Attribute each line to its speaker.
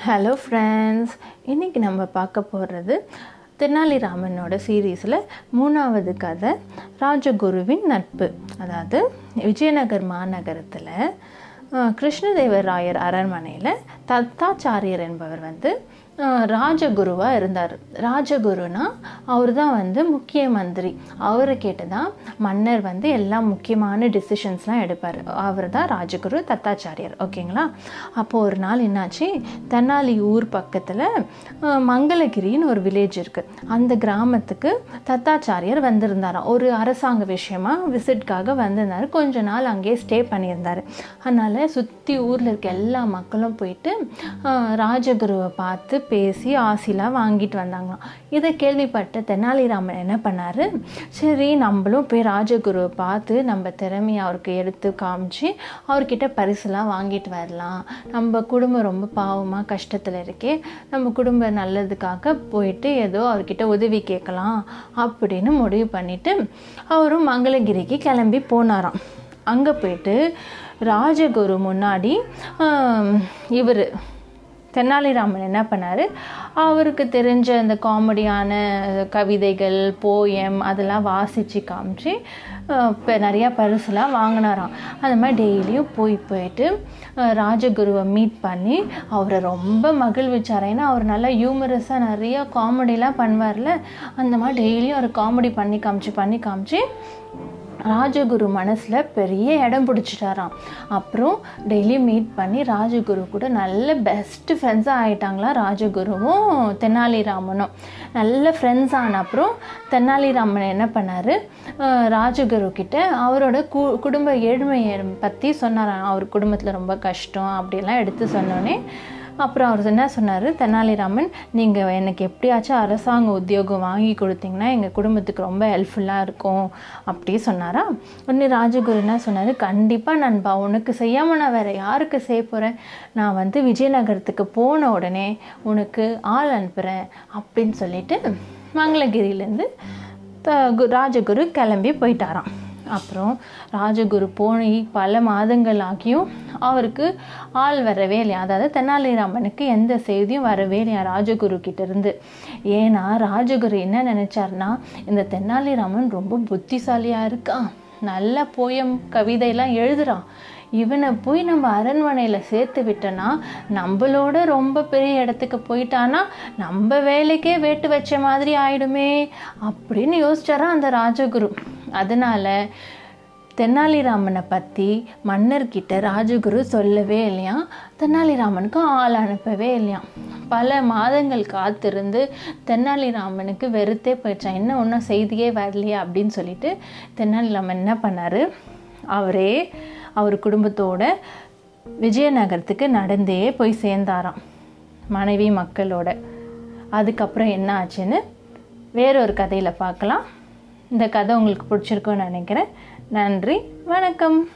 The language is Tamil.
Speaker 1: ஹலோ ஃப்ரெண்ட்ஸ் இன்றைக்கி நம்ம பார்க்க போகிறது தெனாலிராமனோட சீரீஸில் மூணாவது கதை ராஜகுருவின் நட்பு. அதாவது விஜயநகர் மாநகரத்தில் கிருஷ்ணதேவராயர் அரண்மனையில் தத்தாச்சாரியர் என்பவர் வந்து ராஜகுருவாக இருந்தார். ராஜகுருனா அவர் தான் வந்து முக்கிய மந்திரி அவரை கேட்டு தான் மன்னர் வந்து எல்லா முக்கியமான டிசிஷன்ஸ்லாம் எடுப்பார். அவர் தான் ராஜகுரு தத்தாச்சாரியர். ஓகேங்களா? அப்போது ஒரு நாள் என்னாச்சு? தென்னாலி ஊர் பக்கத்தில் மங்களகிரின்னு ஒரு வில்லேஜ் இருக்குது அந்த கிராமத்துக்கு தத்தாச்சாரியர் வந்திருந்தாராம். ஒரு அரசாங்க விஷயமா விசிட்காக வந்திருந்தார். கொஞ்ச நாள் அங்கேயே ஸ்டே பண்ணியிருந்தார். அதனால் சுற்றி ஊரில் இருக்க எல்லா மக்களும் போயிட்டு ராஜகுருவை பார்த்து பேசி ஆசிலாம் வாங்கிட்டு வந்தாங்களாம். இதை கேள்விப்பட்ட தெனாலிராமன் என்ன பண்ணார்? சரி நம்மளும் போய் ராஜகுருவை பார்த்து நம்ம திறமையை அவருக்கு எடுத்து காமிச்சு அவர்கிட்ட பரிசுலாம் வாங்கிட்டு வரலாம். நம்ம குடும்பம் ரொம்ப பாவமாக கஷ்டத்தில் இருக்கே நம்ம குடும்பம் நல்லதுக்காக போயிட்டு ஏதோ அவர்கிட்ட உதவி கேட்கலாம் அப்படின்னு முடிவு பண்ணிட்டு அவரும் மங்களகிரிக்கு கிளம்பி போனாராம். அங்கே போயிட்டு ராஜகுரு முன்னாடி இவர் தெனாலிராமன் என்ன பண்ணார்? அவருக்கு தெரிஞ்ச அந்த காமெடியான கவிதைகள் போயம் அதெல்லாம் வாசித்து காமிச்சு இப்போ நிறையா பரிசுலாம் வாங்கினாராம். அந்த மாதிரி டெய்லியும் போய் போயிட்டு ராஜகுருவை மீட் பண்ணி அவரை ரொம்ப மகிழ்விச்சார் ஏன்னா அவர் நல்லா ஹியூமரஸாக நிறையா காமெடிலாம் பண்ணுவார்ல அந்த மாதிரி டெய்லியும் அவர் காமெடி பண்ணி காமிச்சு பண்ணி காமிச்சு ராஜகுரு மனசில் பெரிய இடம் பிடிச்சிட்டாராம். அப்புறம் டெய்லி மீட் பண்ணி ராஜகுரு கூட நல்ல பெஸ்ட் ஃப்ரெண்ட்ஸாக ஆயிட்டாங்களாம் ராஜகுருவும் தெனாலிராமனும் நல்ல ஃப்ரெண்ட்ஸ் ஆன அப்புறம் தெனாலிராமன் என்ன பண்ணார்? ராஜகுரு கிட்ட அவரோட கு குடும்ப ஏழ்மையை பற்றி சொன்னாராம். அவர் குடும்பத்தில் ரொம்ப கஷ்டம் அப்படிலாம் எடுத்து சொன்னோன்னே அப்புறம் அவர் என்ன சொன்னார்? தெனாலிராமன் நீங்கள் எனக்கு எப்படியாச்சும் அரசாங்க உத்தியோகம் வாங்கி கொடுத்தீங்கன்னா எங்கள் குடும்பத்துக்கு ரொம்ப ஹெல்ப்ஃபுல்லாக இருக்கும். அப்படி சொன்னாரா? ஒன்று ராஜகுரு என்ன சொன்னார்? கண்டிப்பாக நண்பா உனக்கு செய்யாமல் நான் வேறு யாருக்கு செய்ய போகிறேன் நான் வந்து விஜயநகரத்துக்கு போன உடனே உனக்கு ஆள் அனுப்புகிறேன் அப்படின்னு சொல்லிட்டு மங்களகிரியிலேருந்து த கு- ராஜகுரு கிளம்பி போயிட்டாராம். அப்புறம் ராஜகுரு போய் பல மாதங்கள் ஆகியும் அவருக்கு ஆள் வரவே இல்லையா? அதாவது தெனாலிராமனுக்கு எந்த செய்தியும் வரவே இல்லையா ராஜகுரு கிட்டேருந்து? ஏன்னா ராஜகுரு என்ன நினச்சார்னா இந்த தெனாலிராமன் ரொம்ப புத்திசாலியாக இருக்கான் நல்ல போயம் கவிதையெல்லாம் எழுதுறான் இவனை போய் நம்ம அரண்மனையில் சேர்த்து விட்டோன்னா நம்மளோட ரொம்ப பெரிய இடத்துக்கு போயிட்டானா நம்ம வேலைக்கே வேட்டு வச்ச மாதிரி ஆயிடுமே அப்படின்னு யோசிச்சாரா அந்த ராஜகுரு. அதனால் தெனாலிராமனை பற்றி மன்னர்கிட்ட ராஜகுரு சொல்லவே இல்லையா? தெனாலிராமனுக்கும் ஆள் அனுப்பவே இல்லையா? பல மாதங்கள் காத்திருந்து தெனாலிராமனுக்கு வெறுத்தே போயிடுச்சான் என்ன ஒன்றும் செய்தியே வரலையே அப்படின்னு சொல்லிட்டு தெனாலிராமன் என்ன பண்ணார்? அவரே அவர் குடும்பத்தோட விஜயநகரத்துக்கு நடந்தே போய் சேர்ந்தாராம் மனைவி மக்களோட. அதுக்கப்புறம் என்ன ஆச்சுன்னு வேறொரு கதையில் பார்க்கலாம். இந்த கதை உங்களுக்கு பிடிச்சிருக்குன்னு நினைக்கிறேன். நன்றி வணக்கம்.